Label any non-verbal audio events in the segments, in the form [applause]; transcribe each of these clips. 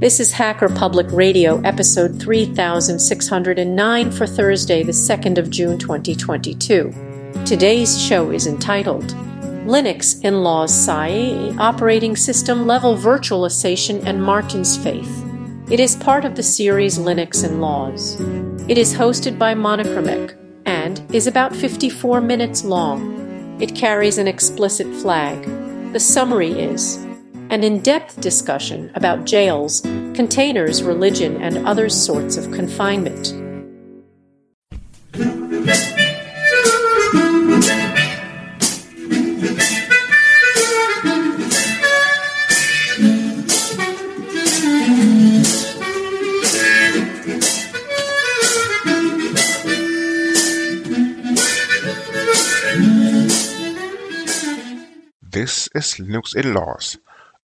This is Hacker Public Radio, episode 3609 for Thursday, the 2nd of June 2022. Today's show is entitled Linux Inlaws SAE Operating System Level Virtualization and Martin's Faith. It is part of the series Linux Inlaws. It is hosted by monochromec and is about 54 minutes long. It carries an explicit flag. The summary is an in depth discussion about jails, containers, religion, and other sorts of confinement. This is Linux Inlaws,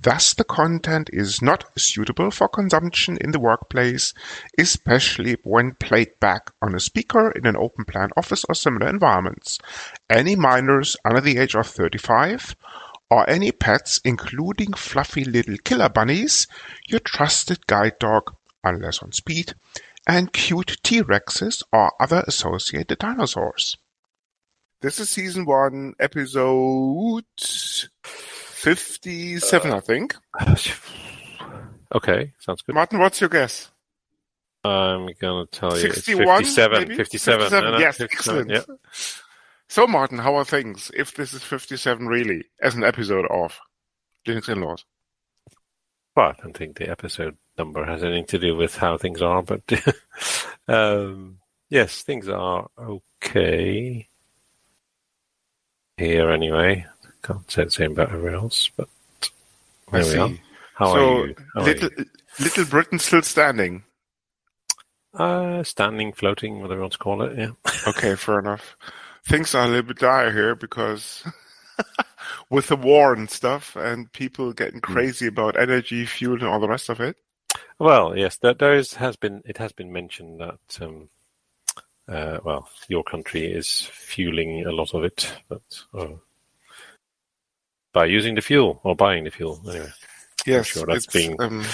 Thus the content is not suitable for consumption in the workplace, especially when played back on a speaker in an open plan office or similar environments. Any minors under the age of 35 or any pets including fluffy little killer bunnies, your trusted guide dog, unless on speed, and cute T-Rexes or other associated dinosaurs. This is season one, episode 57, I think. [sighs] Okay, sounds good. Martin, what's your guess? I'm going to tell you 61, it's 57. maybe? 57. 57, no, no, yes, 57, excellent. Yeah. So, Martin, how are things if this is 57 really, as an episode of Linux Inlaws? Well, I don't think the episode number has anything to do with how things are, but [laughs] um, yes, things are okay here anyway. Can't say the same about everyone else, but there we are. How so, are you? How are little, Little Britain still standing. you? Uh, standing, floating, whatever you want to call it. Yeah. [laughs] Okay, fair enough. Things are a little bit dire here because [laughs] with the war and stuff, and people getting Hmm. crazy about energy, fuel, and all the rest of it. Well, yes, there, there is, has been it has been mentioned that um, uh, well, your country is fueling a lot of it, but uh, by using the fuel or buying the fuel anyway. Yes, sure that's it's, being um,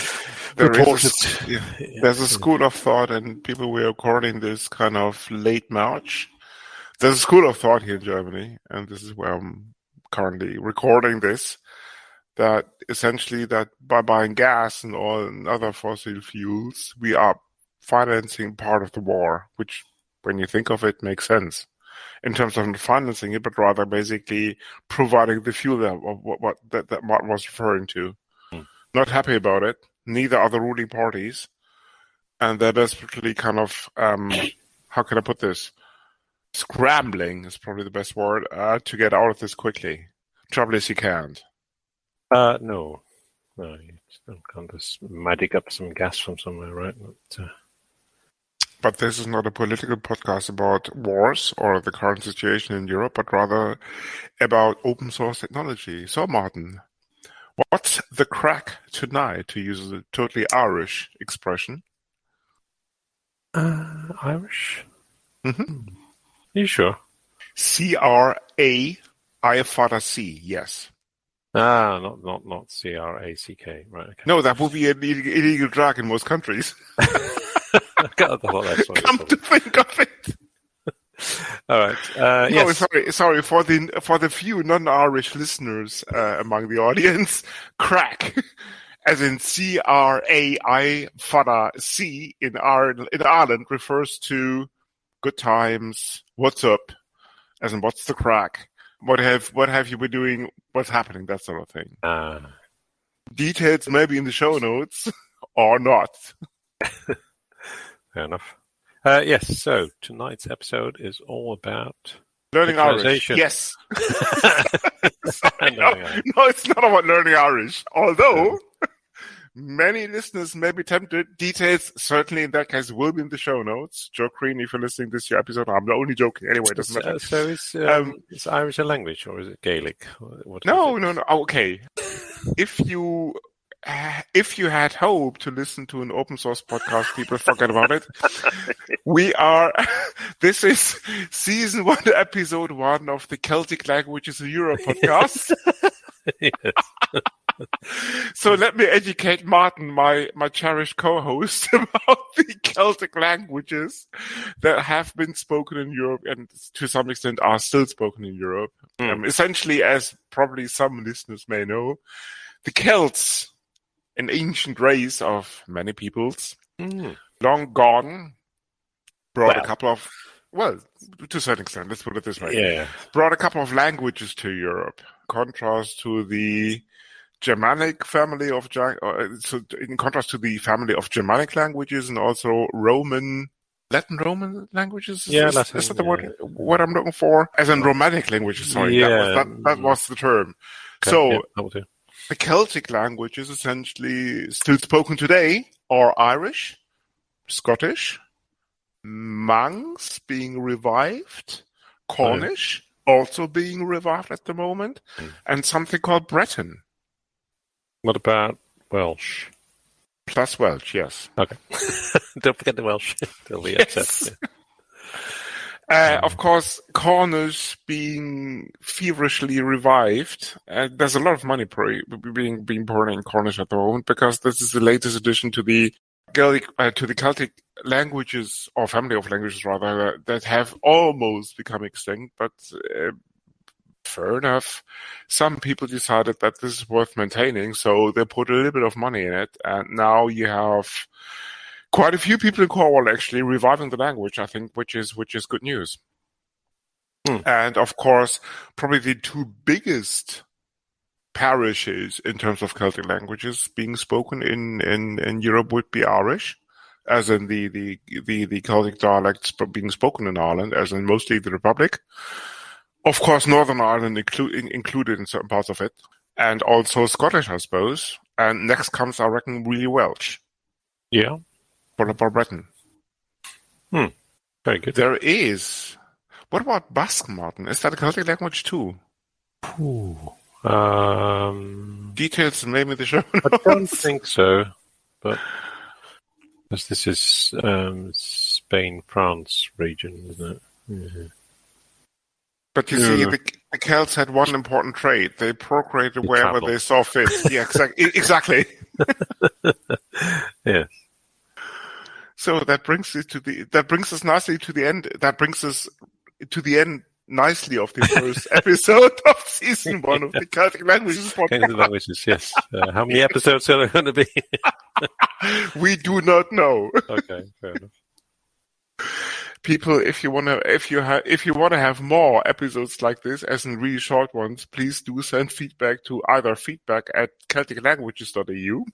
there is reported. s- [laughs] yeah, there's a school of thought, and people were recording this kind of late March. There's a school of thought here in Germany, and this is where I'm currently recording this. That essentially, that by buying gas and all and other fossil fuels, we are financing part of the war, which, when you think of it, makes sense in terms of financing it, but rather basically providing the fuel that what, what that, that Martin was referring to. Hmm. Not happy about it. Neither are the ruling parties, and they're desperately kind of um, [coughs] how can I put this? Scrambling is probably the best word uh, to get out of this quickly. Trouble is, you can't. Uh, no, no, you still can't just magic up some gas from somewhere, right? But, uh, But this is not a political podcast about wars or the current situation in Europe, but rather about open source technology. So, Martin, what's the craic tonight, to use a totally Irish expression? uh, Irish? Mhm. you sure? C R A I father yes. Ah, not not not C R A C K, right? Okay. No, that would be an illegal drug in most countries. [laughs] [laughs] I thought that's what it Come to think of it. [laughs] All right. Uh, No, yes. sorry, sorry for the for the few non-Irish listeners uh, among the audience. [laughs] Craic, as in C R A I father C in Ireland, in Ireland refers to good times. What's up? As in, what's the craic? What have what have you been doing? What's happening? That sort of thing. Ah, Details maybe in the show notes or not. Fair enough. Uh, yes. So tonight's episode is all about Learning Irish. Yes. [laughs] [laughs] Learning no, no, it's not about learning Irish. Although [laughs] many listeners may be tempted. Details certainly in that case will be in the show notes. Joe Green, if you're listening to this year' episode, I'm not only joking anyway. It doesn't matter. So, so is, um, Um, is Irish a language or is it Gaelic? What No, no, no. Oh, Okay. if you if you had hope to listen to an open source podcast, people forget about it. [laughs] We are. [laughs] This is season one, episode one of the Celtic Languages in Europe [laughs] podcast. Yes. So let me educate Martin, my, my cherished co-host, about the Celtic languages that have been spoken in Europe and to some extent are still spoken in Europe. Mm. Um, essentially, as probably some listeners may know, the Celts, an ancient race of many peoples, Mm. long gone, brought Well. a couple of, well, to a certain extent, let's put it this way Yeah. brought a couple of languages to Europe. Contrast to the Germanic family of uh, so in contrast to the family of Germanic languages and also Roman Latin Roman languages. Is, Yeah, is, Latin, is that the yeah. word? What I'm looking for? As in Romanic languages. Sorry, that, was, Yeah. that, that was the term. Okay, So yeah, that will do. The Celtic languages, essentially still spoken today, are Irish, Scottish, Manx being revived, Cornish also being revived at the moment, Mm. and something called Breton What about Welsh? plus Welsh. Yes. Okay. [laughs] Don't forget the Welsh. [laughs] They'll be Yes. upset. Uh, of course, Cornish being feverishly revived. Uh, there's a lot of money being being poured in Cornish at the moment because this is the latest addition to the Gaelic uh, to the Celtic languages or family of languages rather that have almost become extinct. But uh, fair enough, some people decided that this is worth maintaining, so they put a little bit of money in it, and now you have quite a few people in Cornwall actually reviving the language, I think, which is which is good news. Hmm. And of course, probably the two biggest parishes in terms of Celtic languages being spoken in, in, in Europe would be Irish, as in the, the, the, the Celtic dialects being spoken in Ireland, as in mostly the Republic. Of course, Northern Ireland inclu- in- included in certain parts of it, and also Scottish, I suppose. And next comes, I reckon, really Welsh. Yeah. Breton? Hmm. Very good. There is. What about Basque, Martin? Is that a Celtic language too? Ooh. Um, Details maybe the show I don't think so, but because this is um, Spain, France region, isn't it? Yeah. But you see, the, the Celts had one important trait. They procreated They wherever they saw fit. yeah, exactly. exactly. [laughs] [laughs] Yeah. So that brings us to the that brings us nicely to the end. That brings us to the end nicely of the first [laughs] episode of season one of the [laughs] Celtic Languages podcast. the languages, yes. Uh, how many [laughs] episodes are there going to be? We do not know. okay, fair enough. people if you want to if you have if you want to have more episodes like this as in really short ones please do send feedback to either feedback at celticlanguages.eu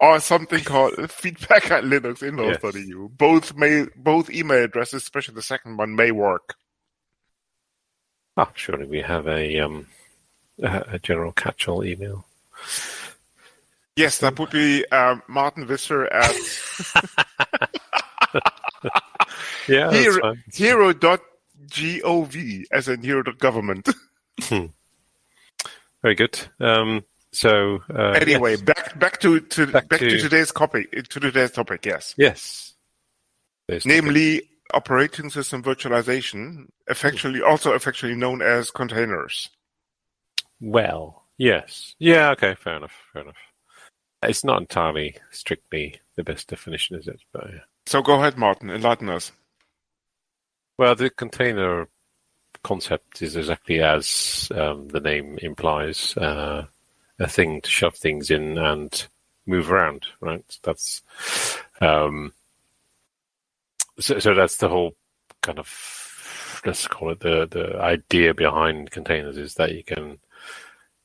or something called [laughs] feedback at linuxinlaws.eu both may both email addresses especially the second one may work. Ah, surely we have a um a, a general catch-all email. yes that would be um, martin visser at [laughs] Yeah, hero, hero.gov as in hero.government Very good. Um, so uh, anyway yes. back back to, to back, Back to, to- today's topic to today's topic yes yes, namely operating system virtualization, effectually also effectively known as containers. well, yes, yeah, okay, fair enough, fair enough. It's not entirely strictly the best definition, is it? But yeah. So go ahead, Martin, enlighten us. Well, the container concept is exactly as um, the name implies uh, a thing to shove things in and move around, right? That's um, so, so that's the whole kind of let's call it the the idea behind containers is that you can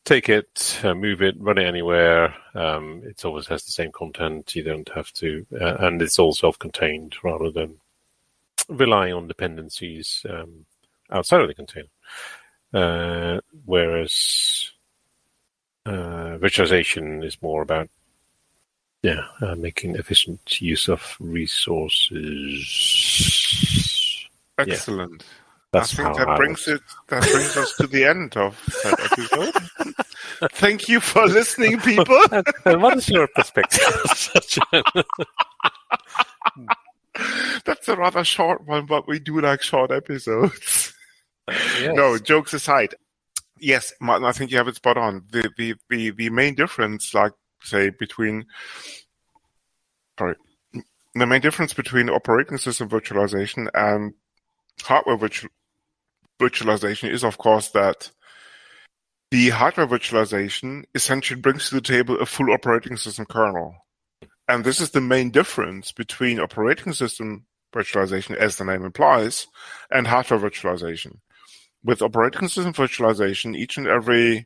take it, uh, move it, run it anywhere. Um, it always has the same content. You don't have to, uh, and it's all self-contained rather than relying on dependencies um, outside of the container. Uh, whereas uh, uh, virtualization is more about yeah uh, making efficient use of resources. Excellent. That's I think that I brings it. That brings us to the end of that episode. [laughs] Thank you for listening, people. [laughs] Uh, what is your perspective? on such a- That's a rather short one, but we do like short episodes. Yes. No, jokes aside. Yes, Martin, I think you have it spot on. The the the, the main difference, like say, between sorry, the main difference between operating system virtualization and hardware virtu- virtualization is, of course, that the hardware virtualization essentially brings to the table a full operating system kernel. And this is the main difference between operating system virtualization, as the name implies, and hardware virtualization. With operating system virtualization, each and every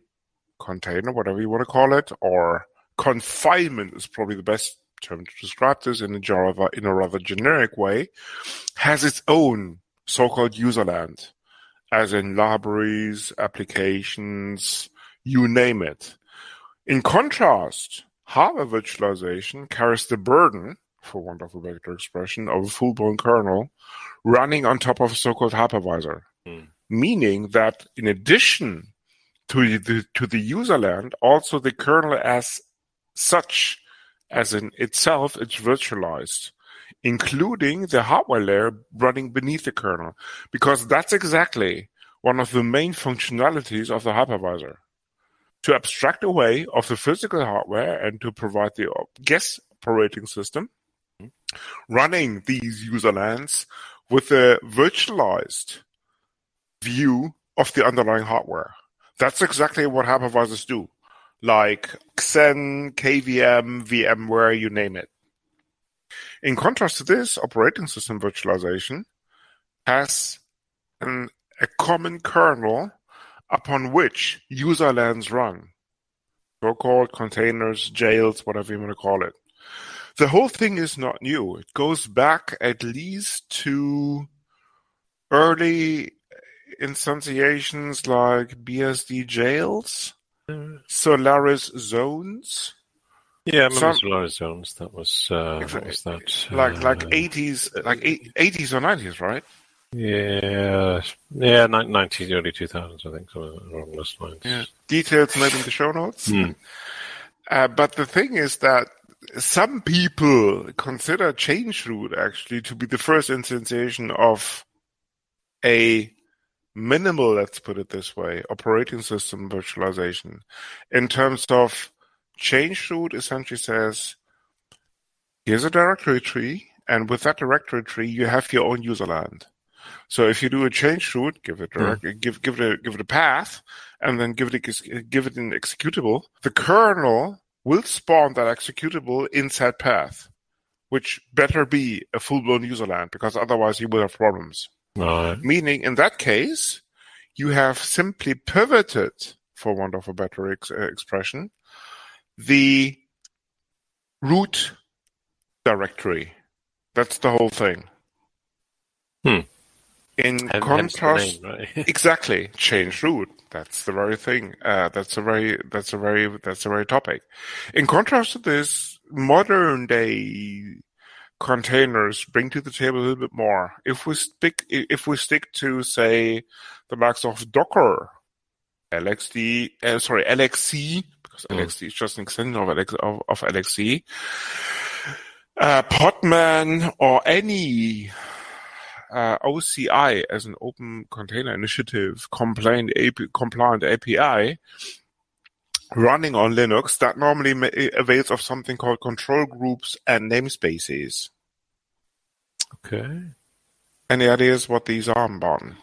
container, whatever you want to call it, or confinement is probably the best term to describe this in a rather, in a rather generic way, has its own so-called userland, as in libraries, applications, you name it. In contrast, hardware virtualization carries the burden, for want of a better expression, of a full-blown kernel running on top of a so-called hypervisor. Hmm. Meaning that in addition to the, to the userland, also the kernel as such, as in itself, it's virtualized, including the hardware layer running beneath the kernel, because that's exactly one of the main functionalities of the hypervisor. To abstract away of the physical hardware and to provide the guest operating system running these userlands with a virtualized view of the underlying hardware. That's exactly what hypervisors do, like Xen, KVM, VMware, you name it. In contrast to this, operating system virtualization has an, a common kernel upon which user lands run. So-called containers, jails, whatever you want to call it. The whole thing is not new. It goes back at least to early instantiations like BSD jails, Solaris zones, Yeah, I remember Some- Solaris Zones. That was uh, what was that? like like Uh, eighties, like eighties or nineties, right? Yeah, yeah, nineties, early two thousands, I think, along those lines. Details maybe in the show notes. Hmm. Uh, but the thing is that some people consider change root actually to be the first instantiation of a minimal, let's put it this way, operating system virtualization. In terms of change root essentially says, here's a directory tree, and with that directory tree, you have your own userland. So if you do a change root, give it direct, hmm. give give it a give it a path, and then give it a, give it an executable. The kernel will spawn that executable inside path, which better be a full blown userland because otherwise you will have problems. Right. Meaning, in that case, you have simply pivoted, for want of a better ex- uh, expression, the root directory. That's the whole thing. Hmm. In And contrast, name, right? [laughs] exactly, change root. That's the very thing. Uh, that's a very, that's a very, that's a very topic. In contrast to this, modern day containers bring to the table a little bit more. If we stick, if we stick to say the likes of Docker, LXD, uh, sorry, LXC, because Mm. LXD is just an extension of, LX, of, of LXC, uh, Podman or any uh, OCI as an open container initiative compliant, AP, compliant API running on Linux that normally ma- avails of something called control groups and namespaces. Okay. Any ideas what these are, Martin?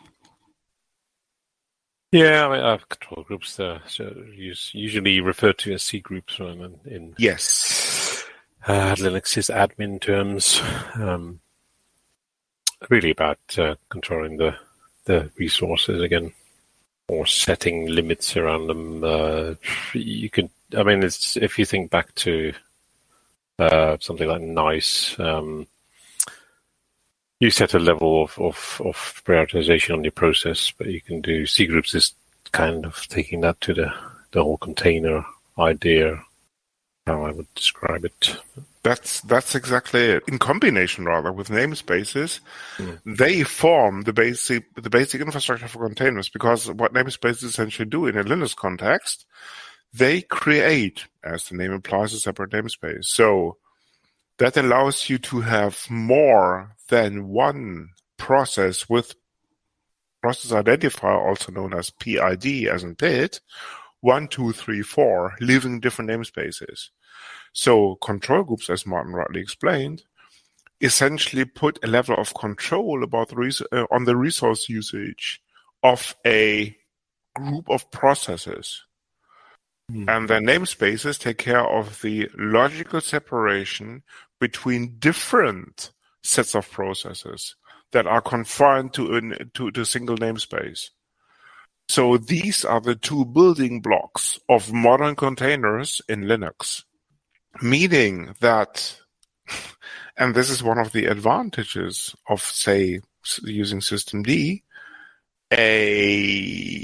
Yeah, I mean, I have control groups there, so usually referred to as C groups right, in, in Yes. uh, Linux's admin terms. Um, really about uh, controlling the the resources again, or setting limits around them. Uh, you could, I mean, it's if you think back to uh, something like Nice. Um, you set a level of, of, of prioritization on your process, but you can do C groups is kind of taking that to the, the whole container idea how I would describe it. That's that's exactly it. In combination, rather, with namespaces, mm. they form the basic the basic infrastructure for containers. Because what namespaces essentially do in a Linux context, they create, as the name implies, a separate namespace. So that allows you to have more than one process with process identifier, also known as PID, as in PID, one, two, three, four, living different namespaces. So control groups, as Martin rightly explained, essentially put a level of control about the res- uh, on the resource usage of a group of processes. Mm. And their namespaces take care of the logical separation between different sets of processes that are confined to, an, to, to a single namespace. So these are the two building blocks of modern containers in Linux. Meaning that, and this is one of the advantages of, say, using systemd, a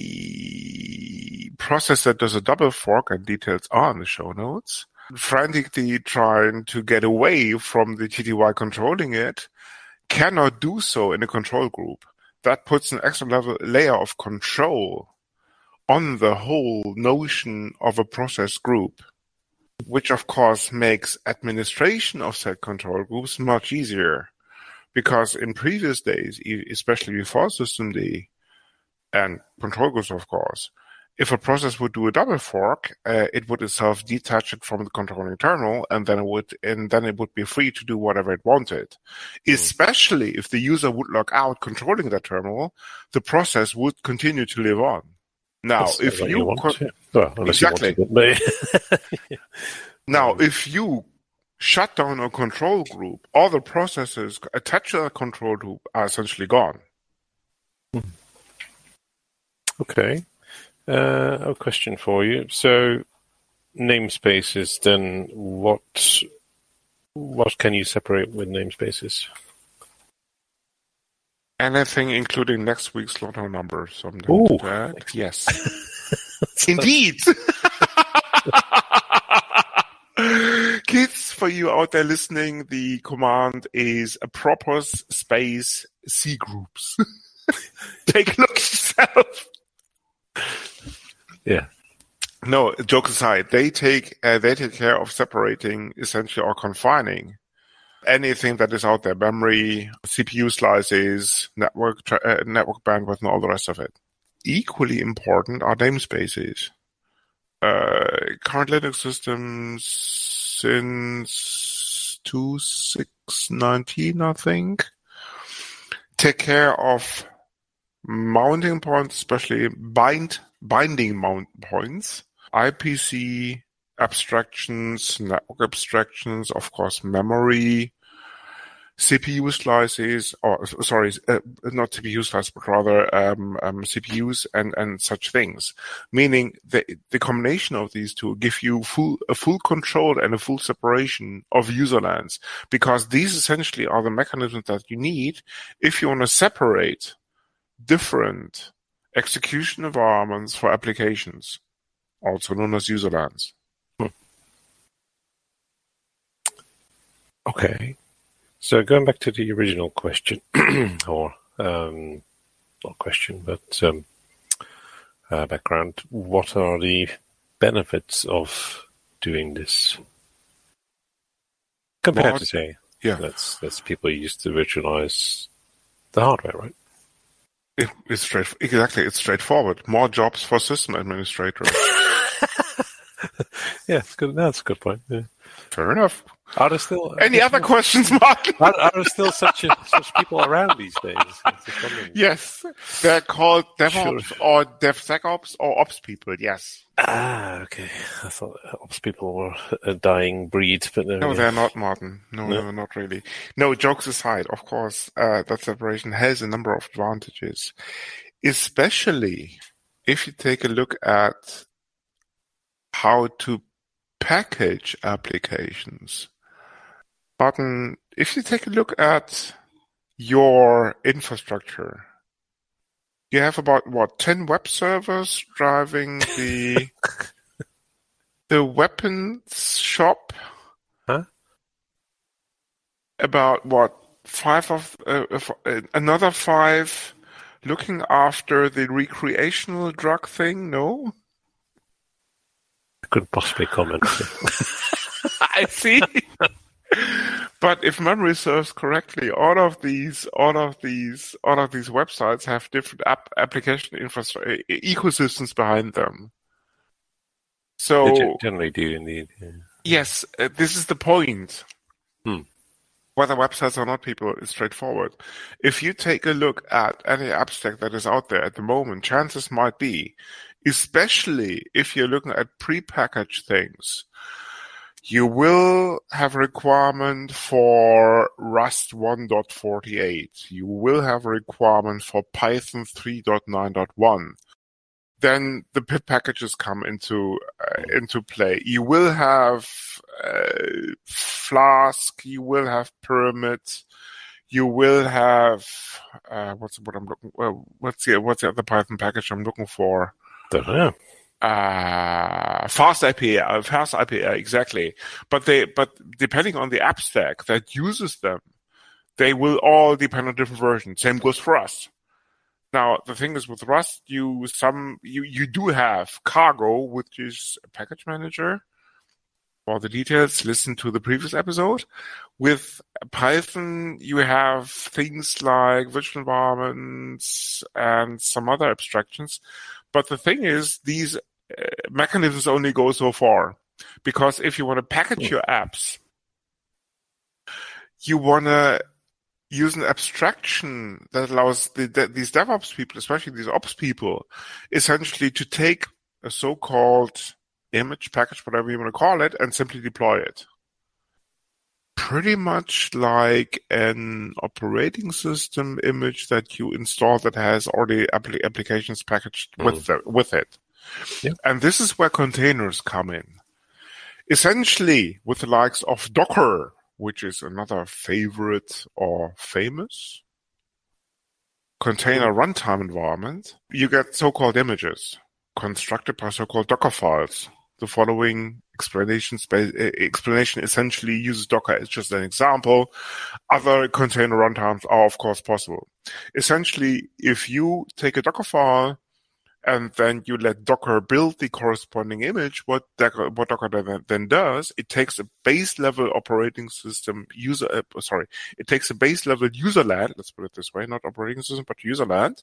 process that does a double fork, and details are in the show notes, frantically trying to get away from the TTY controlling it, cannot do so in a control group. That puts an extra level layer of control on the whole notion of a process group, which of course makes administration of said control groups much easier. Because in previous days, especially before systemd and control groups, of course, if a process would do a double fork, uh, it would itself detach it from the controlling terminal, and then it would and then it would be free to do whatever it wanted. Mm. Especially if the user would log out controlling that terminal, the process would continue to live on. Now, That's if you, you con- well, exactly [laughs] now if you shut down a control group, all the processes attached to that control group are essentially gone. Hmm. Okay. Uh, a question for you. So, namespaces. Then, what what can you separate with namespaces? Anything, including next week's lotto number. Something like Yes, [laughs] [laughs] indeed. [laughs] Kids, for you out there listening, the command is apropos space C groups. Take a look yourself. Yeah. No, joke aside, they take uh, they take care of separating essentially or confining anything that is out there: memory, CPU slices, network tra- uh, network bandwidth, and all the rest of it. Equally important are namespaces. Uh, current Linux systems since 2619, I think, take care of mounting points, especially bind binding mount points, IPC abstractions, network abstractions, of course, memory, CPU slices, or sorry, uh, not CPU slices, but rather um, um, CPUs and, and such things. Meaning the the combination of these two give you full a full control and a full separation of user lands, because these essentially are the mechanisms that you need if you want to separate different execution environments for applications, also known as user lands. Okay. So going back to the original question, [clears throat] or um, not question, but um, uh, background, what are the benefits of doing this compared well, to say, yeah, let's let's people used to virtualize the hardware, right? It, it's straight exactly. It's straightforward. More jobs for system administrators. [laughs] yeah, it's good. That's a good point. Yeah. Fair enough. Are there still any other questions, Mark? Are, are, there still such a, such people around these days? Yes, they're called DevOps sure. or DevSecOps or Ops people. Yes. Ah, okay. I thought Ops people were a dying breed, but no, no they're not, Martin. No, no, no, not really. No, jokes aside, of course, uh, that separation has a number of advantages, especially if you take a look at how to package applications. But if you take a look at your infrastructure, you have about what ten web servers driving the [laughs] the weapons shop. Huh? About what five of uh, uh, another five looking after the recreational drug thing? No, I couldn't possibly comment. [laughs] I see. [laughs] but if memory serves correctly, all of these, all of these, all of these websites have different app application infrastructure ecosystems behind them. So they generally do, indeed. Yeah. Yes, uh, this is the point. Hmm. Whether websites or not, people, is straightforward. If you take a look at any abstract that is out there at the moment, chances might be, especially if you're looking at prepackaged things, you will have a requirement for Rust 1.48. You will have a requirement for Python 3.9.1 then the pip packages come into uh, into play. You will have uh, Flask, you will have Pyramid, you will have uh, what's what I'm looking. What's the what's the other Python package I'm looking for? Don't know. Uh, fast API, uh, fast API, exactly. But they, but depending on the app stack that uses them, they will all depend on different versions. Same goes for us. Now, the thing is with Rust, you some you, you do have Cargo, which is a package manager. For the details, listen to the previous episode. With Python, you have things like virtual environments and some other abstractions. But the thing is, these uh, mechanisms only go so far. Because if you want to package your apps, you want to use an abstraction that allows the, the, these DevOps people, especially these ops people, essentially to take a so-called image package, whatever you want to call it, and simply deploy it. Pretty much like an operating system image that you install that has already applications packaged mm. with the, with it. Yeah. And this is where containers come in. Essentially, with the likes of Docker, which is another favorite or famous container runtime environment, you get so-called images constructed by so-called Docker files. The following explanation, eh, explanation essentially uses Docker as just an example. Other container runtimes are of course possible. Essentially, if you take a Docker file and then you let Docker build the corresponding image, what Docker, what Docker then, then does, it takes a base level operating system user, uh, sorry, it takes a base level user land, let's put it this way, not operating system, but user land,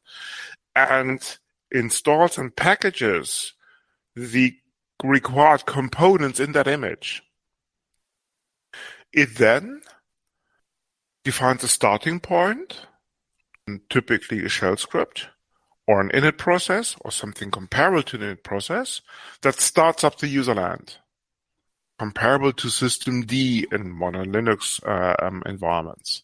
and installs and packages the required components in that image. It then defines a starting point, typically a shell script, or an init process or something comparable to an init process that starts up the user land, comparable to systemd in modern Linux uh, um, environments.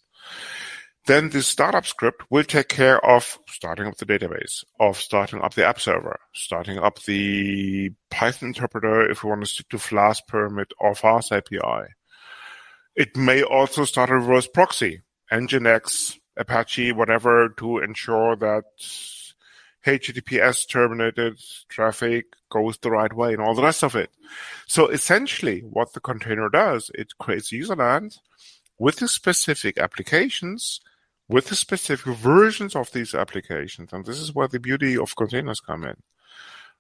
Then the startup script will take care of starting up the database, of starting up the app server, starting up the Python interpreter if we want to stick to Flask Pyramid or Fast API. It may also start a reverse proxy, Nginx, Apache, whatever, to ensure that HTTPS terminated traffic goes the right way and all the rest of it. So essentially what the container does, it creates a user land with the specific applications, with the specific versions of these applications. And this is where the beauty of containers come in.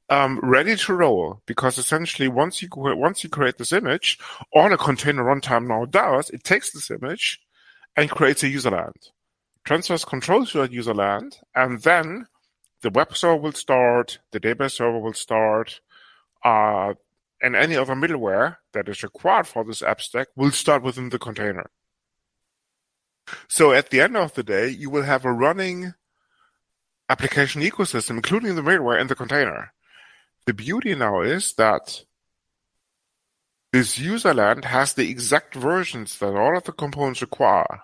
Um, ready to roll because essentially once you once you create this image, all a container runtime now does, it takes this image and creates a user land, transfers control to that user land, and then the web server will start, the database server will start, uh, and any other middleware that is required for this app stack will start within the container. So at the end of the day, you will have a running application ecosystem, including the middleware in the container. The beauty now is that this user land has the exact versions that all of the components require.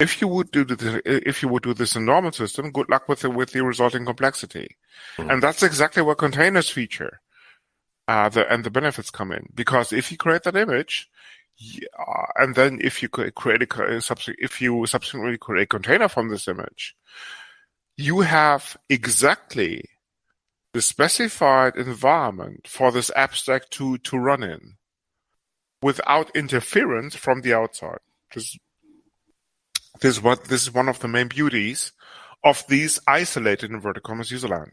If you would do this, if you would do this in normal system, good luck with the, with the resulting complexity. Mm-hmm. And that's exactly what containers feature. Uh, the, and the benefits come in because if you create that image, yeah, and then if you create a if you subsequently create a container from this image, you have exactly the specified environment for this abstract to, to run in without interference from the outside. This, this, is what, this is one of the main beauties of these isolated inverted commas userland.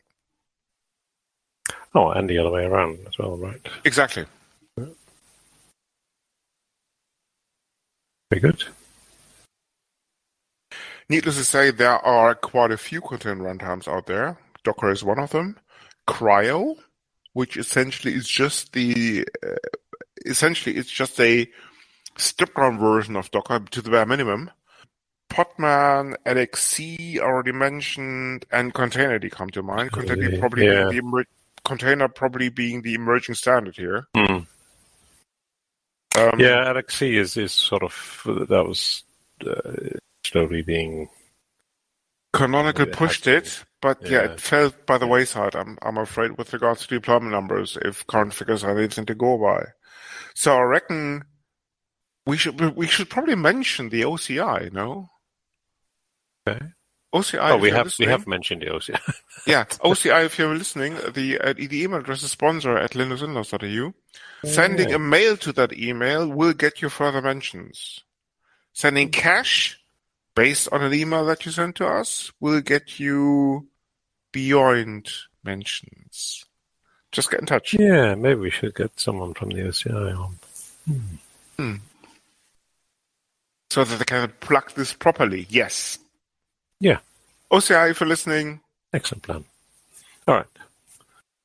Oh, and the other way around as well, right? Exactly. Very good. Needless to say, there are quite a few container runtimes out there. Docker is one of them. CRI-O, which essentially is just the uh, essentially it's just a stripped down version of Docker to the bare minimum. Podman, LXC already mentioned, and Containerd come to mind. Containerd probably yeah. being the container probably being the emerging standard here. Hmm. Um, Yeah, LXC is, is sort of that was uh, slowly being Canonical pushed it, but yeah. Yeah. it fell by the wayside. I'm I'm afraid with regards to deployment numbers, if current figures are anything to go by. So I reckon we should we should probably mention the OCI. No, okay. OCI. oh, if we you're have we have mentioned the OCI. [laughs] Yeah, OCI. If you're listening, the uh, the email address is sponsor at linuxinlaws.eu. Sending a mail to that email will get you further mentions. Sending cash based on an email that you send to us will get you beyond mentions. Just get in touch. yeah, maybe we should get someone from the OCI on. so that they can plug this properly. Yes. Yeah, OCI, for listening, excellent plan. All right.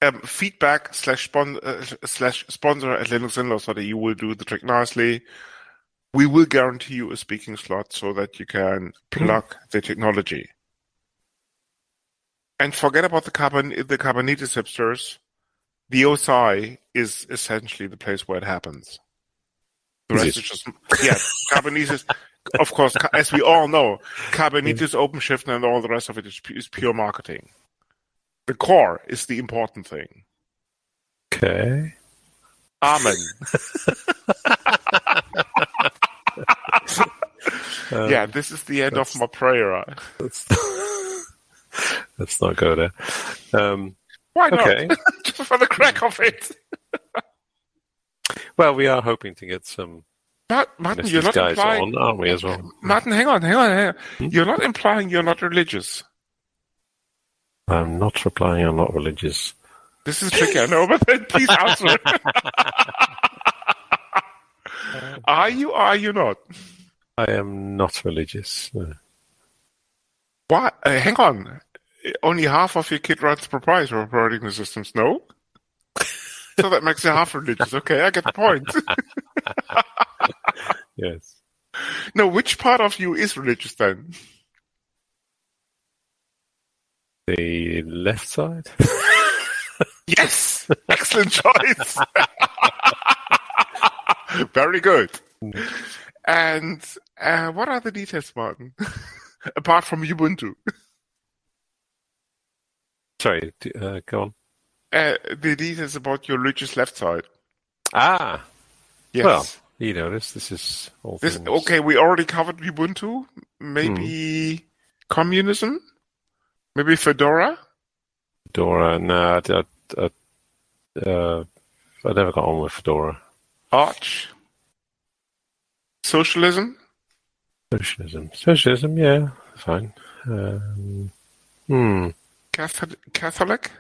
um, feedback slash, spon- uh, slash sponsor at you will do the trick nicely. We will guarantee you a speaking slot so that you can plug the technology. And forget about the carbon the Kubernetes hipsters. The OSI is essentially the place where it happens. The Is rest it? is just yeah, Kubernetes. Of course, as we all know, [laughs] Kubernetes, OpenShift, and all the rest of it is, is pure marketing. The core is the important thing. Okay. Amen. Um, [laughs] [laughs] yeah, this is the end of my prayer. Let's, let's not go there. Um, Why not? okay. Just for the crack of it. well, we are hoping to get some But Martin, you're not implying. on, aren't we, as well? Martin, hang on, hang on, hang on. Hmm? You're not implying you're not religious. I'm not replying. I'm not religious. This is tricky, I know, [laughs] but then please answer. [laughs] are you are you not? I am not religious. No. Why? Uh, hang on. Only half of your kid runs proprietary operating systems, no? [laughs] so that makes you half religious. Okay, I get the point. Yes. Now, which part of you is religious then? The left side. [laughs] Yes! Excellent choice! [laughs] Very good. And uh, what are the details, Martin? [laughs] Apart from Ubuntu. Sorry. d- Uh, go on. Uh, the details about your religious left side. Ah. Yes. Well, you know this. This is all this, things. okay, we already covered Ubuntu. Maybe communism? Maybe Fedora? Fedora. No, I, I, I, uh, I never got on with Fedora. Arch? Socialism? Socialism. Socialism. Yeah, fine. Um, hmm. Catholic? Catholic?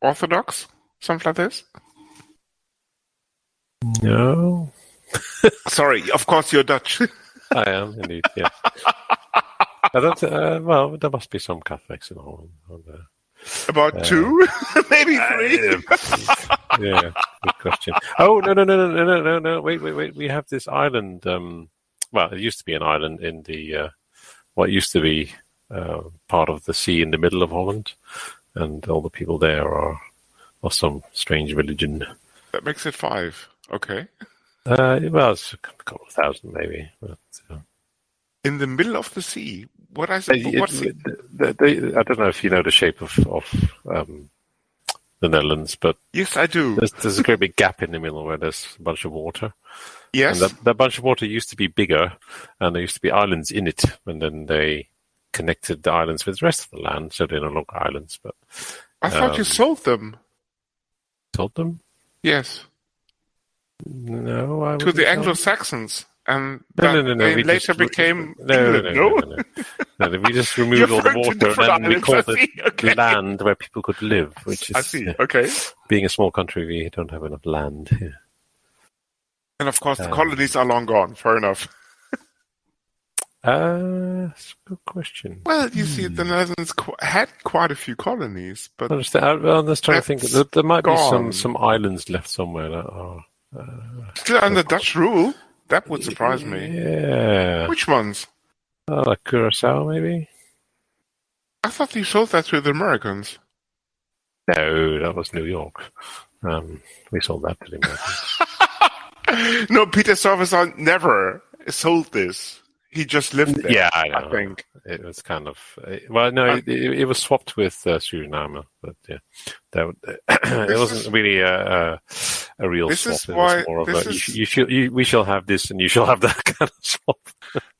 Orthodox? Something like this? No. [laughs] Sorry, of course you're Dutch. [laughs] I am indeed. Yeah. I don't. Uh, well, there must be some Catholics in Holland. there? About uh, two, [laughs] maybe uh, three. Yeah, good question. Oh no no no no no no no! Wait wait wait! We have this island. Um, well, it used to be an island in the uh, what used to be uh, part of the sea in the middle of Holland, and all the people there are of some strange religion. That makes it five. Okay. Uh, well, it's a couple of thousand maybe. But, uh, In the middle of the sea. What I it- what's it- I don't know if you know the shape of of um, the Netherlands, but Yes, I do. there's, there's a great big gap in the middle where there's a bunch of water. Yes. And that, that bunch of water used to be bigger, and there used to be islands in it, and then they connected the islands with the rest of the land, so they're no longer islands. But I thought you Um, sold them. Sold them? Yes, No, I to the. Anglo-Saxons, and No, no, no, no. they later just became no, England. no, No, no, no, no. No, we just [laughs] removed all the water and then we called it. Okay. land where people could live, [laughs] which is I see. yeah, Okay, being a small country, we don't have enough land here. and of course the Um, colonies are long gone. Fair enough. [laughs] Uh, that's a good question. Well, you see, the Netherlands qu- had quite a few colonies, but I understand. I, well, I'm just trying to think. There, there might be some, some islands left somewhere that are. Still under Dutch rule. That would surprise me. Yeah. Which ones? Oh, like Curacao, maybe? I thought you sold that to the Americans. No, that was New York. Um, we sold that to the Americans. [laughs] no, Peter Stuyvesant never sold this. He just lived there. yeah, I know. I think. It was kind of uh, well, no, Uh, it, it, it was swapped with uh, Suriname, but yeah, that [coughs] it wasn't is- really a, a a real This swap. is it why- was more of this a is- sh- you shall you, we shall have this and you shall have that [laughs] kind of swap.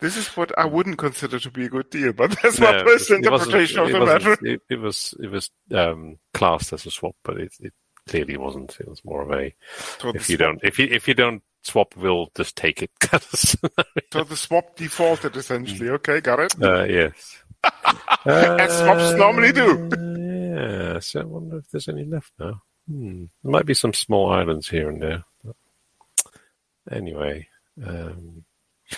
This is what I wouldn't consider to be a good deal, but that's No, my personal interpretation of the matter. It, it was it was um, classed as a swap, but it, it clearly wasn't. It was more of a So if you swap, don't if you if you don't swap, we'll just take it. [laughs] kind of scenario. so the swap defaulted essentially. Okay, got it. uh, yes. [laughs] As swaps normally do. Yeah, so I wonder if there's any left now. Hmm. There might be some small islands here and there. But anyway, um,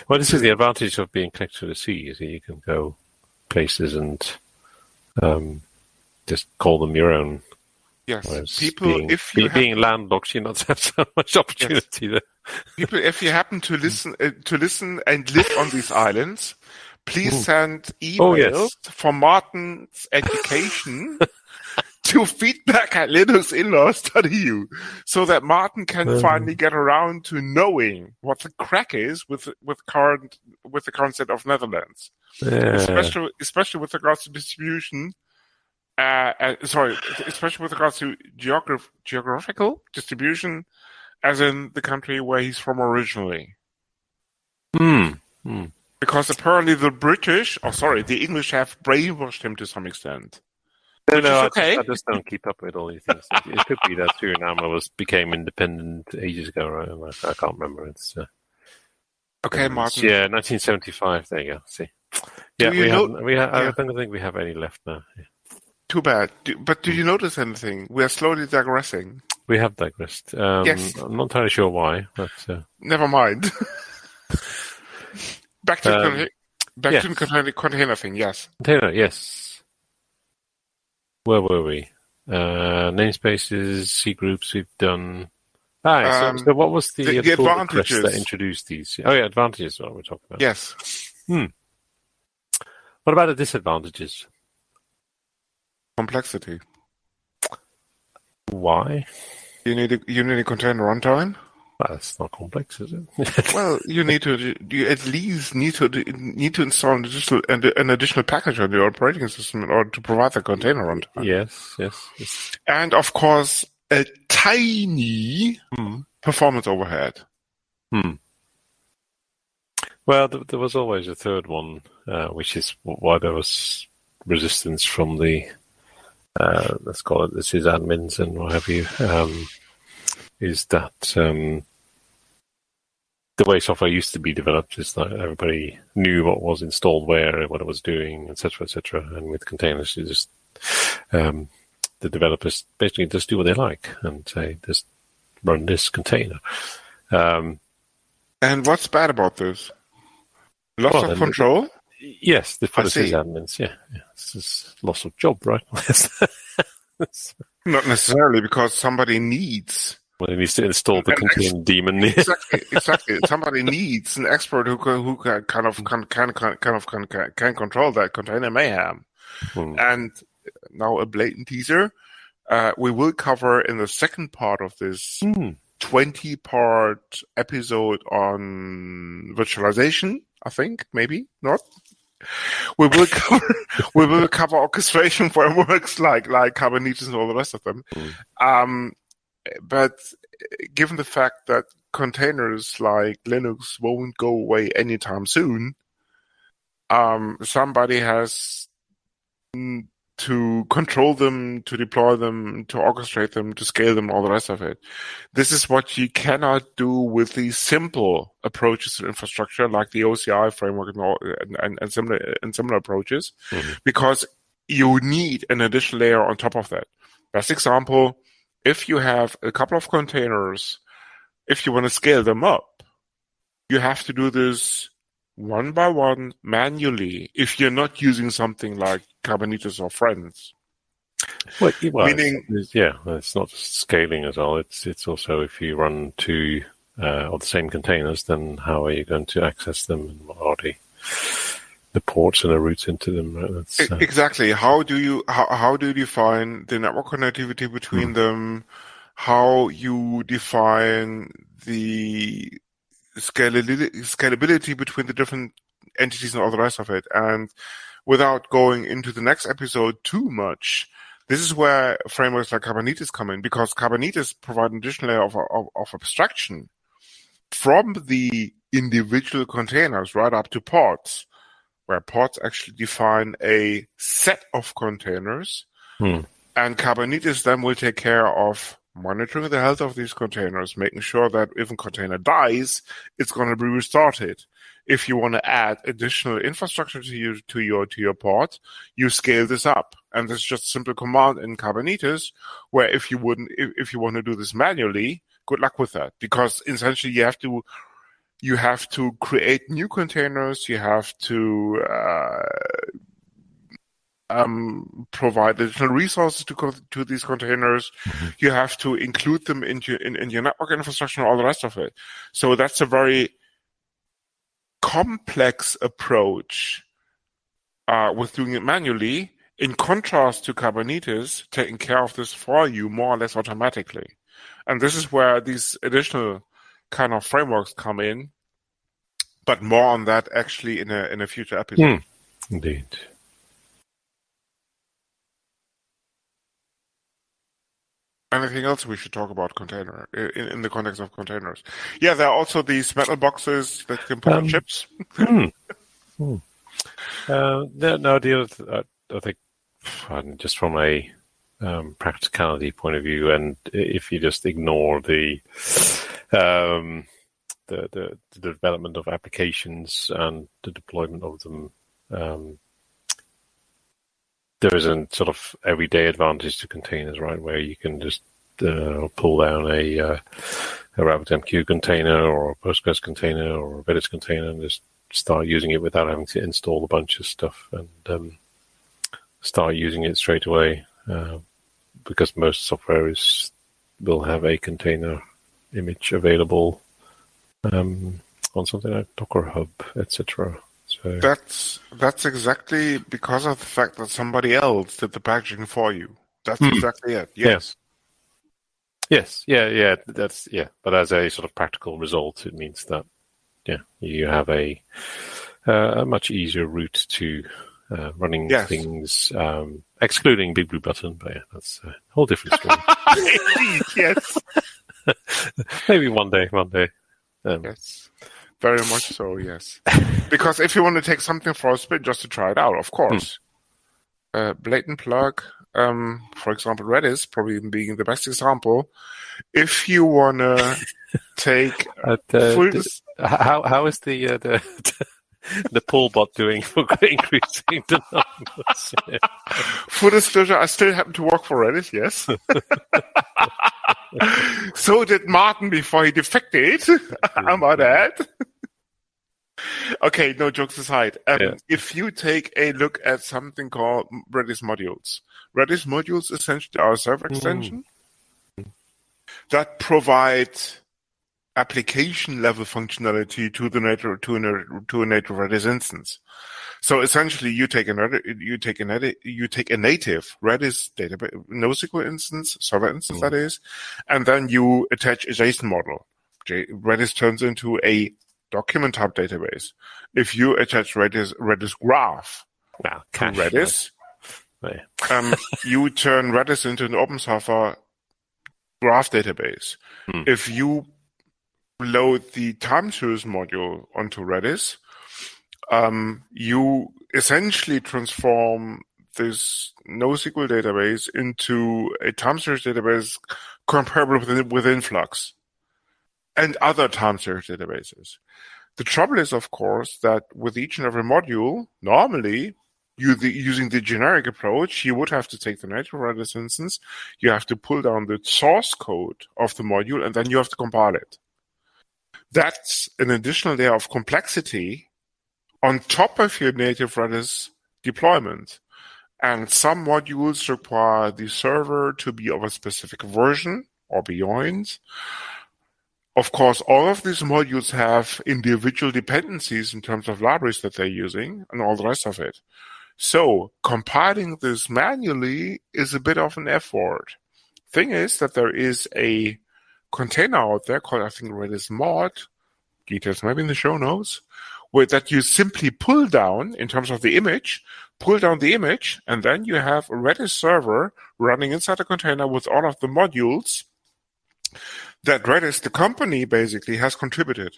well, this is the advantage of being connected to the sea. Is that you can go places and um, just call them your own. Yes, Whereas people. being, if you have, being landlocked, you not [laughs] have so much opportunity there. People, if you happen to listen uh, to listen and live on these islands, please send emails Oh, yes. for Martin's education [laughs] to feedback at linuxinlaws.eu so that Martin can Um. finally get around to knowing what the craic is with with current with the concept of Netherlands, Yeah. especially especially with regards to distribution. Uh, uh, sorry, especially with regards to geograph- geographical distribution, as in the country where he's from originally. Hmm. Hmm. Because apparently the British, oh sorry, the English have brainwashed him to some extent. No, no, I, okay. just, I just don't keep up with all these things. It, it could be that Suriname was became independent ages ago, right? I, I can't remember. It's uh, Okay, it's- Martin. Yeah, 1975. There you go. See. Yeah, we know- have. We ha- yeah. I don't think we have any left now. Yeah. Too bad. Do, but do you notice anything? We are slowly digressing. We have digressed. Um, Yes. I'm not entirely sure why, but uh, Never mind. [laughs] back to Um, contain- back yes. to the container, container thing. Yes. container. Yes. Where were we? Uh, namespaces, C groups. We've done. Ah, so, Um, so what was the, the- the advantages. that introduced these? Oh yeah, advantages. What we're talking about. Yes. Hmm. What about the disadvantages? Complexity. Why? You need a, you need a container runtime. Well, that's not complex, is it? [laughs] Well, you need to you at least need to need to install an additional an additional package on your operating system in order to provide the container runtime. yes, yes. yes. And of course, a tiny Hmm. performance overhead. Hmm. Well, th- there was always a third one, uh, which is why there was resistance from the, uh, let's call it the sysadmins and what have you, um, is that um, the way software used to be developed is that everybody knew what was installed where, and what it was doing, etc., etc. And with containers, you just um, the developers basically just do what they like and say just run this container. Um, And what's bad about this? Loss Well, of control. Yes, the policies I the see. sysadmins, yeah. yeah. This is loss of job, right? Not necessarily because somebody needs well, he needs to install the An ex- daemon. [laughs] exactly exactly somebody needs an expert who can, who can kind of can, can, can kind of can, can, can control that container mayhem. Hmm. And now a blatant teaser. Uh, we will cover in the second part of this Hmm. 20 part episode on virtualization, I think, maybe not. We will cover we will cover orchestration frameworks [laughs] like like Kubernetes and all the rest of them. Um, but given the fact that containers like Linux won't go away anytime soon, um, somebody has mm, to control them, to deploy them, to orchestrate them, to scale them, all the rest of it. This is what you cannot do with these simple approaches to infrastructure, like the OCI framework and, all, and, and, similar and similar approaches, mm-hmm. because you need an additional layer on top of that. Best example: if you have a couple of containers, if you want to scale them up, you have to do this one by one manually if you're not using something like Kubernetes or Friends. Well, well Meaning, it's, yeah, it's not just scaling as well. It's it's also if you run two uh, of the same containers, then how are you going to access them and what are the the ports and the routes into them? Uh, exactly. How do you how, how do you define the network connectivity between hmm. them? How you define the scalability between the different entities and all the rest of it. And without going into the next episode too much, this is where frameworks like Kubernetes come in because Kubernetes provide an additional layer of, of, of abstraction from the individual containers right up to pods, where pods actually define a set of containers. Hmm. And Kubernetes then will take care of monitoring the health of these containers, making sure that if a container dies, it's going to be restarted. If you want to add additional infrastructure to you, to your to your pod, you scale this up, and this is just a simple command in Kubernetes. Where if you wouldn't, if, if you want to do this manually, good luck with that, because essentially you have to you have to create new containers. You have to uh, um, provide additional resources to co- to these containers. Mm-hmm. You have to include them into in, in your network infrastructure and all the rest of it. So that's a very complex approach uh, with doing it manually. In contrast to Kubernetes, taking care of this for you more or less automatically. And this is where these additional kind of frameworks come in. But more on that actually in a in a future episode. Mm, indeed. Anything else we should talk about container in, in the context of containers? Yeah, there are also these metal boxes that can put um, on chips. [laughs] hmm. Hmm. Uh, no, the uh, I think, just from a um, practicality point of view, and if you just ignore the, um, the, the, the development of applications and the deployment of them, um, there is a sort of everyday advantage to containers, right? Where you can just uh, pull down a uh, a RabbitMQ container or a Postgres container or a Redis container and just start using it without having to install a bunch of stuff and um, start using it straight away. Uh, because most software is will have a container image available um, on something like Docker Hub, etc. So that's that's exactly because of the fact that somebody else did the packaging for you. That's hmm. exactly it. Yes. Yes. Yeah. Yeah. That's yeah. But as a sort of practical result, it means that yeah, you have a uh, a much easier route to uh, running yes. things, um, excluding BigBlueButton. But yeah, that's a whole different story. [laughs] Yes. [laughs] Maybe one day. One day. Um, yes. Very much so, yes. because if you want to take something for a spin just to try it out, of course. Hmm. Uh, blatant plug, um, for example, Redis probably being the best example. If you want to [laughs] take uh, the, the, how how is the uh, the [laughs] the pull bot doing for [laughs] increasing the numbers? for disclosure, I still happen to work for Redis, yes. so did Martin before he defected. How about that? Okay, no jokes aside. Um, yeah. If you take a look at something called Redis modules, Redis modules essentially are a server mm-hmm. extension mm. that provide application level functionality to the native to a, to a native Redis instance. So essentially, you take a you take a you take a native Redis database NoSQL instance, server instance mm. that is, and then you attach a JSON model. Redis turns into a document type database. If you attach Redis, Redis graph well, to Redis, um, [laughs] you turn Redis into an open openCypher graph database. Hmm. If you load the time series module onto Redis, um, you essentially transform this NoSQL database into a time series database comparable with, with Influx and other time series databases. The trouble is, of course, that with each and every module, normally you the, using the generic approach, you would have to take the native Redis instance, you have to pull down the source code of the module, and then you have to compile it. That's an additional layer of complexity on top of your native Redis deployment. And some modules require the server to be of a specific version or beyond. Of course, all of these modules have individual dependencies in terms of libraries that they're using and all the rest of it. So compiling this manually is a bit of an effort. Thing is that there is a container out there called, I think, Redis mod, details maybe in the show notes, where that you simply pull down in terms of the image, pull down the image, and then you have a Redis server running inside a container with all of the modules that Redis, the company, basically has contributed.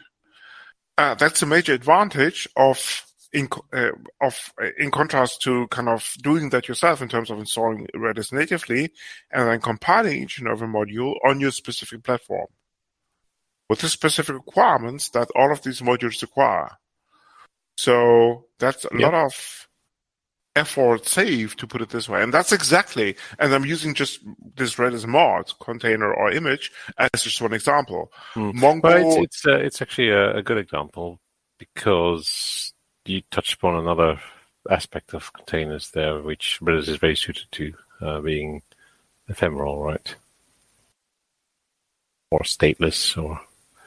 Uh, that's a major advantage of in uh, of uh, in contrast to kind of doing that yourself in terms of installing Redis natively and then compiling each and every module on your specific platform with the specific requirements that all of these modules require. So that's a yep. lot of effort saved, to put it this way. And that's exactly, and I'm using just this Redis mod container or image as just one example. Mm. Mongo. But it's, it's, uh, it's actually a, a, good example because you touched upon another aspect of containers there, which Redis is very suited to, uh, being ephemeral, right? Or stateless or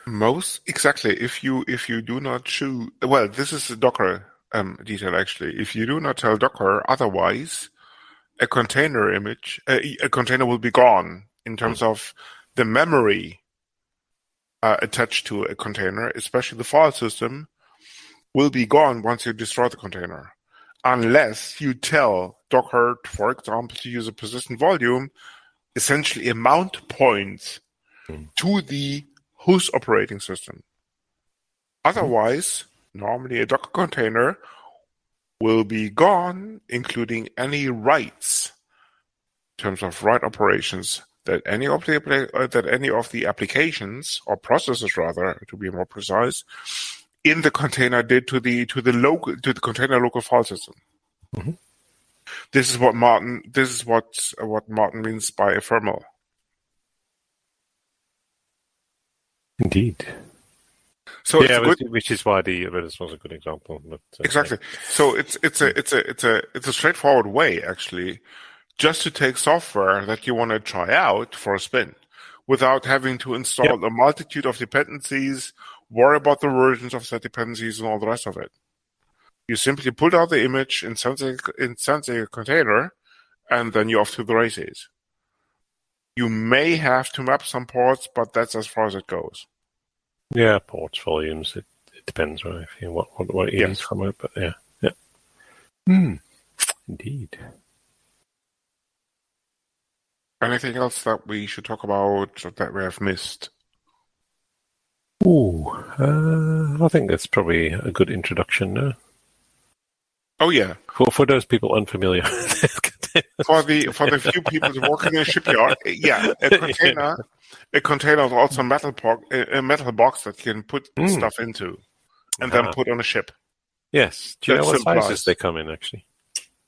most exactly if you if you do not choose well this is a docker um, detail actually. If you do not tell Docker otherwise, a container image, a, a container will be gone in terms of the memory uh, attached to a container, especially the file system, will be gone once you destroy the container. Unless you tell Docker, for example, to use a persistent volume, essentially a mount point mm. to the host operating system. Otherwise, Normally, a Docker container will be gone, including any writes in terms of write operations that any of the uh, that any of the applications or processes, rather, to be more precise, in the container did to the to the local to the container local file system. Mm-hmm. This is what Martin. This is what what Martin means by ephemeral. Indeed. So yeah, which, which, is why the Redis was a good example. But, uh, exactly. So it's it's a it's a it's a it's a straightforward way actually, just to take software that you want to try out for a spin, without having to install yep. a multitude of dependencies, worry about the versions of the dependencies, and all the rest of it. You simply pull out the image, instance a container, and then you're off to the races. You may have to map some ports, but that's as far as it goes. Yeah, ports, volumes. It, it depends, right? You what what what it yes. is from it, but yeah, yeah. Hmm. Indeed. Anything else that we should talk about that we have missed? Ooh, uh, I think that's probably a good introduction. Uh, oh yeah, for for those people unfamiliar. [laughs] for the for the few people who work in a shipyard, yeah, a [laughs] container a container is also a metal, po- a metal box that you can put mm. stuff into and uh-huh. then put on a ship. Yes. Do you That's know what simplified. sizes they come in, actually?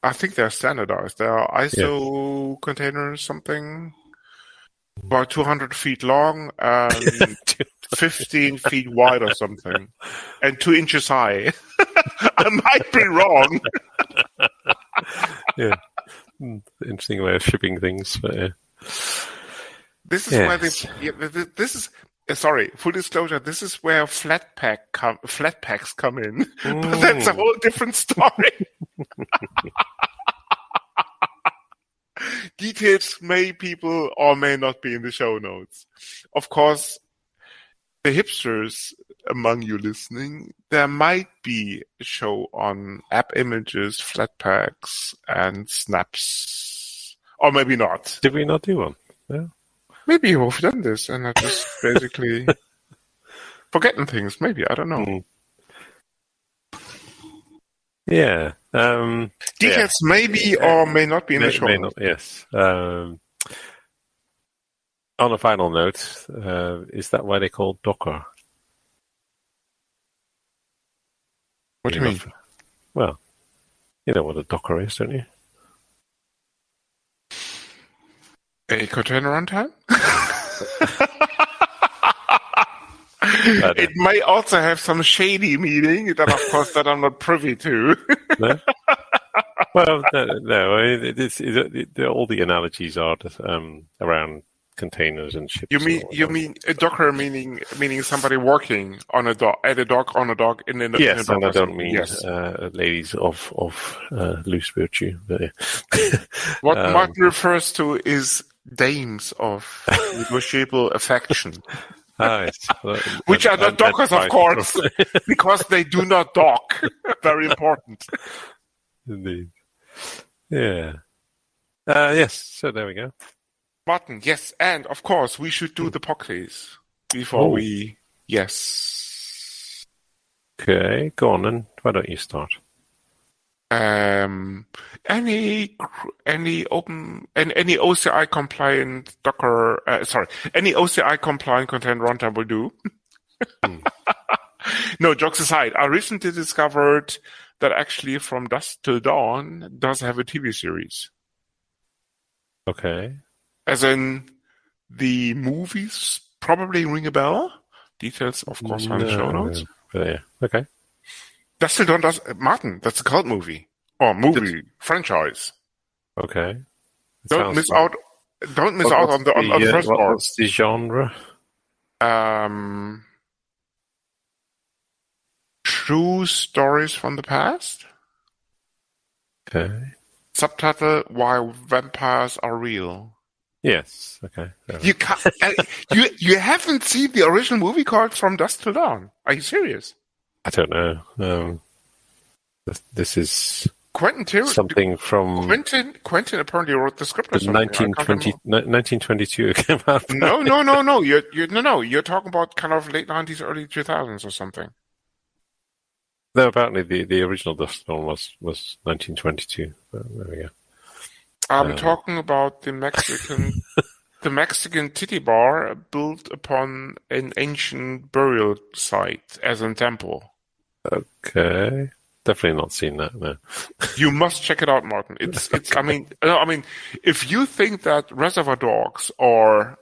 I think they're standardized. They are ISO yeah. containers, something about 200 feet long and [laughs] 15 feet wide or something, and two inches high. [laughs] I might be wrong. [laughs] yeah. Hmm. Interesting way of shipping things, but yeah. This is yes. where they, this is uh, sorry, full disclosure, this is where flat pack come, flat packs come in. [laughs] But that's a whole different story. [laughs] Details may people or may not be in the show notes. Of course, the hipsters among you listening, there might be a show on AppImages, flat packs, and snaps. Or maybe not. Did we not do one? Yeah. Maybe we've done this and I just [laughs] basically forgetting things. Maybe I don't know. Mm. Yeah. Um, Details may be or may not be in the show. may not- yes. Um, on a final note, uh, is that why they call Docker? What do you mean? Well, you know what a Docker is, don't you? A container runtime? [laughs] It may also have some shady meaning that, of course, that I'm not privy to. no? well, no, no I mean, it, it's, it, it, all the analogies are um, around containers and ships. You mean you mean a docker meaning meaning somebody working on a dock at a dock on a dock in, in, a- Yes, in a and I don't mean yes. uh, ladies of of uh, loose virtue. But, yeah. [laughs] What um, Martin refers to is dames of [laughs] negotiable affection, Ah, yes. Well, [laughs] which are not dockers, of course, [laughs] because they do not dock. Very important. Indeed. Yeah. Uh, yes. So there we go. Martin, yes, and of course we should do the POCs before Oh. we. Yes. Okay, go on then. Why don't you start? Um, any any open and any OCI compliant Docker, uh, sorry, any OCI compliant content runtime will do. Hmm. [laughs] no, jokes aside, I recently discovered that actually From Dusk Till Dawn does have a TV series. Okay. As in, the movies probably ring a bell. Details, of course, are in the show No, notes. but yeah. Okay. Dusk Till Dawn does, Martin, that's a cult movie. Or movie, franchise. Okay. It Don't miss like- out. Don't miss What- out on the on, on the uh, first what- part. What's the genre? Um, true stories from the past. Okay. Subtitle: Why vampires are real. Yes. Okay. You can't. uh, [laughs] you you haven't seen the original movie called From Dusk Till Dawn. Are you serious? I don't know. Um, this, this is Quentin Tar- something from Quentin Quentin apparently wrote the script. Or the something. I can't 1920, remember. 1922 it [laughs] came out. No, no, no, no. You're, you're no, no. You're talking about kind of late nineties, early two thousands, or something. No, apparently the, the original Dust Storm was, was 1922. But there we go. I'm Uh, talking about the Mexican, [laughs] the Mexican titty bar built upon an ancient burial site as a temple. Okay. Definitely not seen that, no. You must check it out, Martin. It's, it's. I mean, [laughs] no, I mean, if you think that Reservoir Dogs or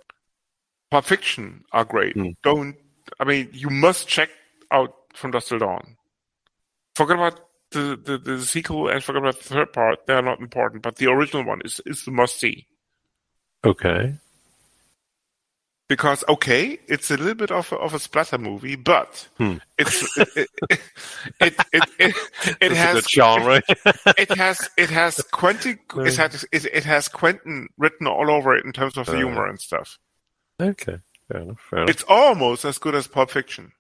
Pulp Fiction are great, Hmm. don't. I mean, you must check out From Dusk Till Dawn. Forget about the, the, the sequel and forget about the third part. They are not important, but the original one is is the must see. Okay. Because okay, it's a little bit of a, of a splatter movie, but Hmm. it's it it it, it, it, has genre. [laughs] it has it has Quentin it has it, it has Quentin written all over it in terms of the Uh. humor and stuff. okay. Fair enough. Fair enough. It's almost as good as Pulp Fiction,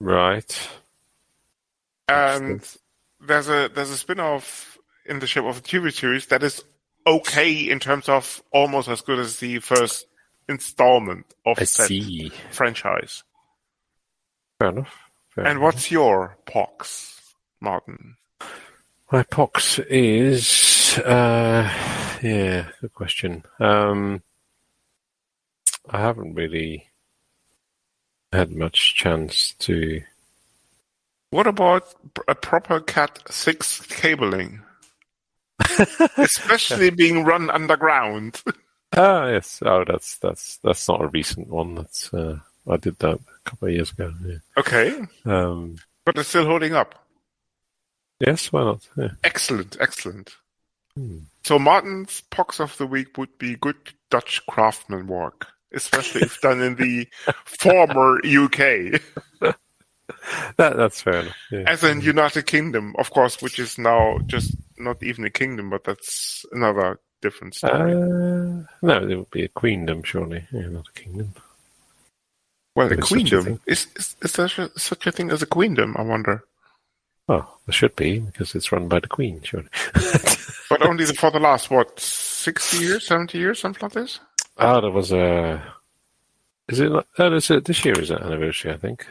Right. and there's a there's a spin off in the shape of a TV series that is okay in terms of almost as good as the first installment of I that franchise. Fair enough. Fair And enough. what's your pox, Martin? My pox is, uh, yeah, good question. Um, I haven't really had much chance to. What about a proper Cat 6 cabling? [laughs] Especially being run underground. Ah, yes. Oh, that's that's that's not a recent one. That's uh, I did that a couple of years ago. Yeah. okay, Um, but it's still holding up. yes, why not? Yeah. Excellent, excellent. Hmm. So Martin's pox of the week would be good Dutch craftsman work, especially if done in the [laughs] former UK, That that's fair enough. Yeah. as in United Kingdom, of course, which is now just not even a kingdom, but that's another different story. Uh, no, it would be a queendom, surely. Yeah, not a kingdom. well, a a queendom is, is is there such a, such a thing as a queendom? I wonder. Oh, there should be because it's run by the queen, surely. [laughs] But only the, for the last what sixty years, seventy years, something like this. Ah, there was a. Is it? not- Oh, this, this year is an anniversary, I think.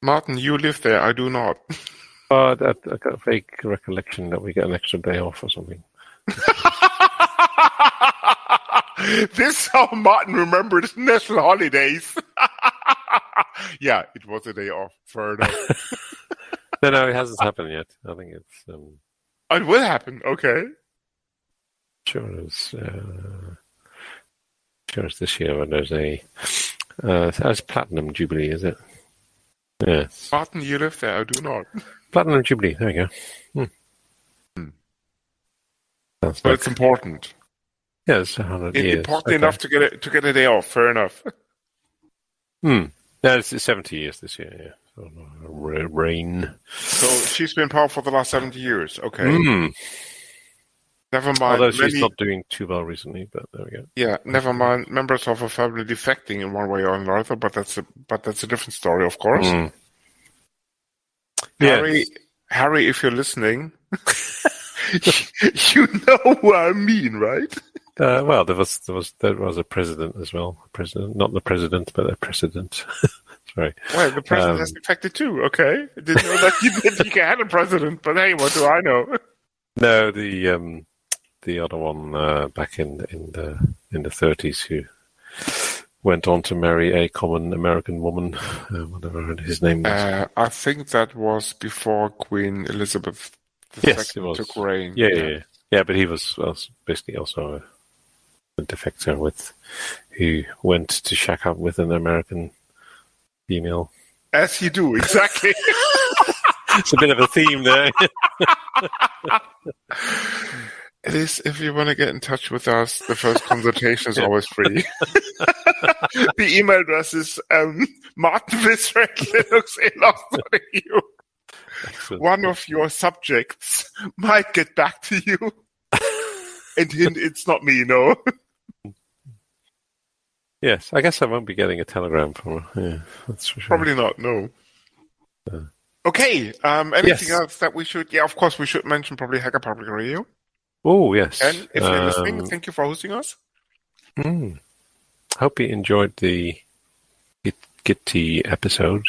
Martin, you live there. I do not. [laughs] Oh, I, I got a vague recollection that we get an extra day off or something. [laughs] this is how Martin remembered [laughs] national holidays. [laughs] yeah, it was a day off. Fair enough. no, no, it hasn't happened yet. I think it's. Um, it will happen. Okay. Sure, it's. Uh, sure, it's this year when there's a. Uh, it's platinum jubilee, is it? Yes. Martin, you live there. I do not. Platinum jubilee. There you go. Hmm. Hmm. But it's important. Yeah, it's hundred years. Important okay. enough to get it to get a day off. Fair enough. [laughs] Hmm. Yeah, it's seventy years this year. Yeah. So, rain. So she's been powerful for the last seventy years. Okay. Hmm. Never mind. Although she's many, not doing too well recently, but there we go. Yeah, never mind. Members of her family defecting in one way or another, but that's a but that's a different story, of course. Mm. Harry, yes. Harry, if you're listening, [laughs] you know what I mean, right? Uh, well, there was there was there was a president as well. President, not the president, but a precedent. [laughs] Sorry. Well, the president um, has defected too. Okay, I didn't know that you, did, you had a president, but hey, what do I know? [laughs] No, the um, the other one uh, back in in the in the thirties who went on to marry a common American woman, [laughs] uh, whatever his name was. Uh, I think that was before Queen Elizabeth II yes, it was. took reign. Yeah, yeah, yeah, yeah. But he was, was basically also a, a defector with who went to shack up with an American female. As you do, exactly. [laughs] [laughs] it's a bit of a theme there. Is, if you want to get in touch with us, the first [laughs] consultation is always free. [laughs] the email address is um, martinvisser@linuxinlaws.eu. [laughs] One of your subjects might get back to you. and hint, it's not me, no. Yes, I guess I won't be getting a telegram from her. Yeah, that's for sure. Probably not, no. Uh, okay, um, anything yes. else that we should... Yeah, of course, we should mention probably Hacker Public Radio. Oh, yes. And if you're um, listening, thank you for hosting us. Hmm. Hope you enjoyed the Gitty episode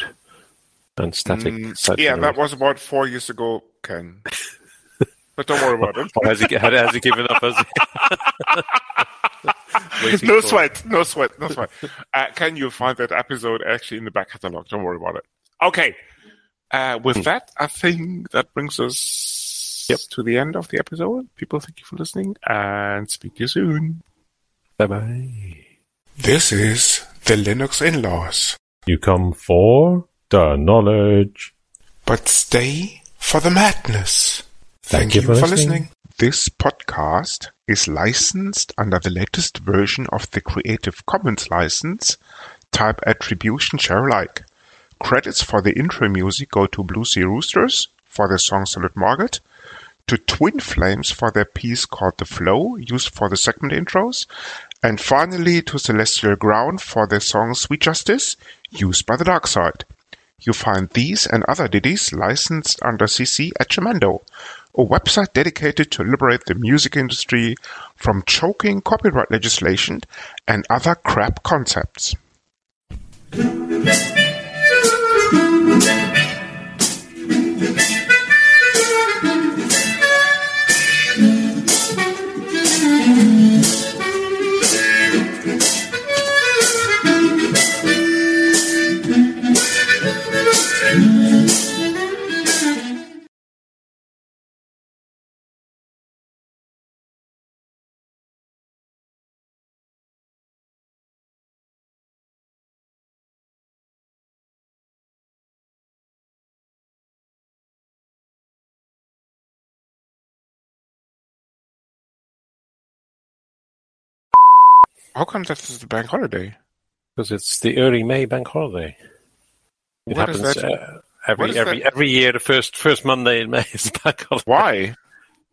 and static. Mm, yeah, that was about four years ago, Ken. [laughs] but don't worry about it. has, he, has he given up? Has he? [laughs] no sweat, no sweat, no sweat. Uh, Ken, you'll find that episode actually in the back catalog. Don't worry about it. Okay. Uh, with hmm. that, I think that brings us yep. to the end of the episode. People, thank you for listening and speak to you soon. Bye bye. This is the Linux Inlaws. You come for the knowledge, but stay for the madness. Thank, thank you, for, for listening. listening. This podcast is licensed under the latest version of the Creative Commons license, type attribution share alike. Credits for the intro music go to Bluesy Roosters for the song Salute Margaret, to Twin Flames for their piece called "The Flow", used for the segment intros, and finally to Celestial Ground for their song "Sweet Justice", used by the Dark Side. You find these and other ditties licensed under CC at Jamendo, a website dedicated to liberate the music industry from choking copyright legislation and other crap concepts. How come this is the bank holiday? Because it's the early May bank holiday. It what happens uh, every every that? every year. The first first Monday in May [laughs] is bank holiday. Why?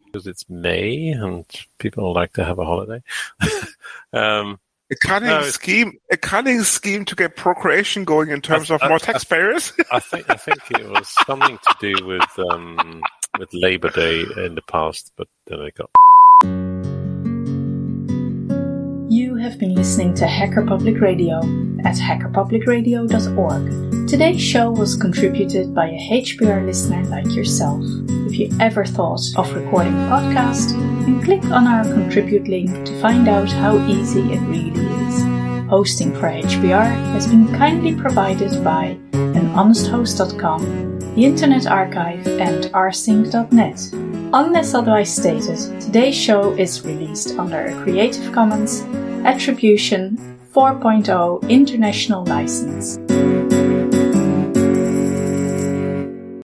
Because it's May and people like to have a holiday. [laughs] um, a cunning no, scheme, a cunning scheme to get procreation going in terms I, of more I, taxpayers. [laughs] I, think I think it was something to do with um, with Labor Day in the past, but then it got have been listening to Hacker Public Radio at hackerpublicradio.org. Today's show was contributed by a HPR listener like yourself. If you ever thought of recording a podcast, then click on our contribute link to find out how easy it really is. Hosting for HPR has been kindly provided by anhonesthost.com, the Internet Archive, and rsync.net. Unless otherwise stated, today's show is released under a Creative Commons Attribution 4.0 International License.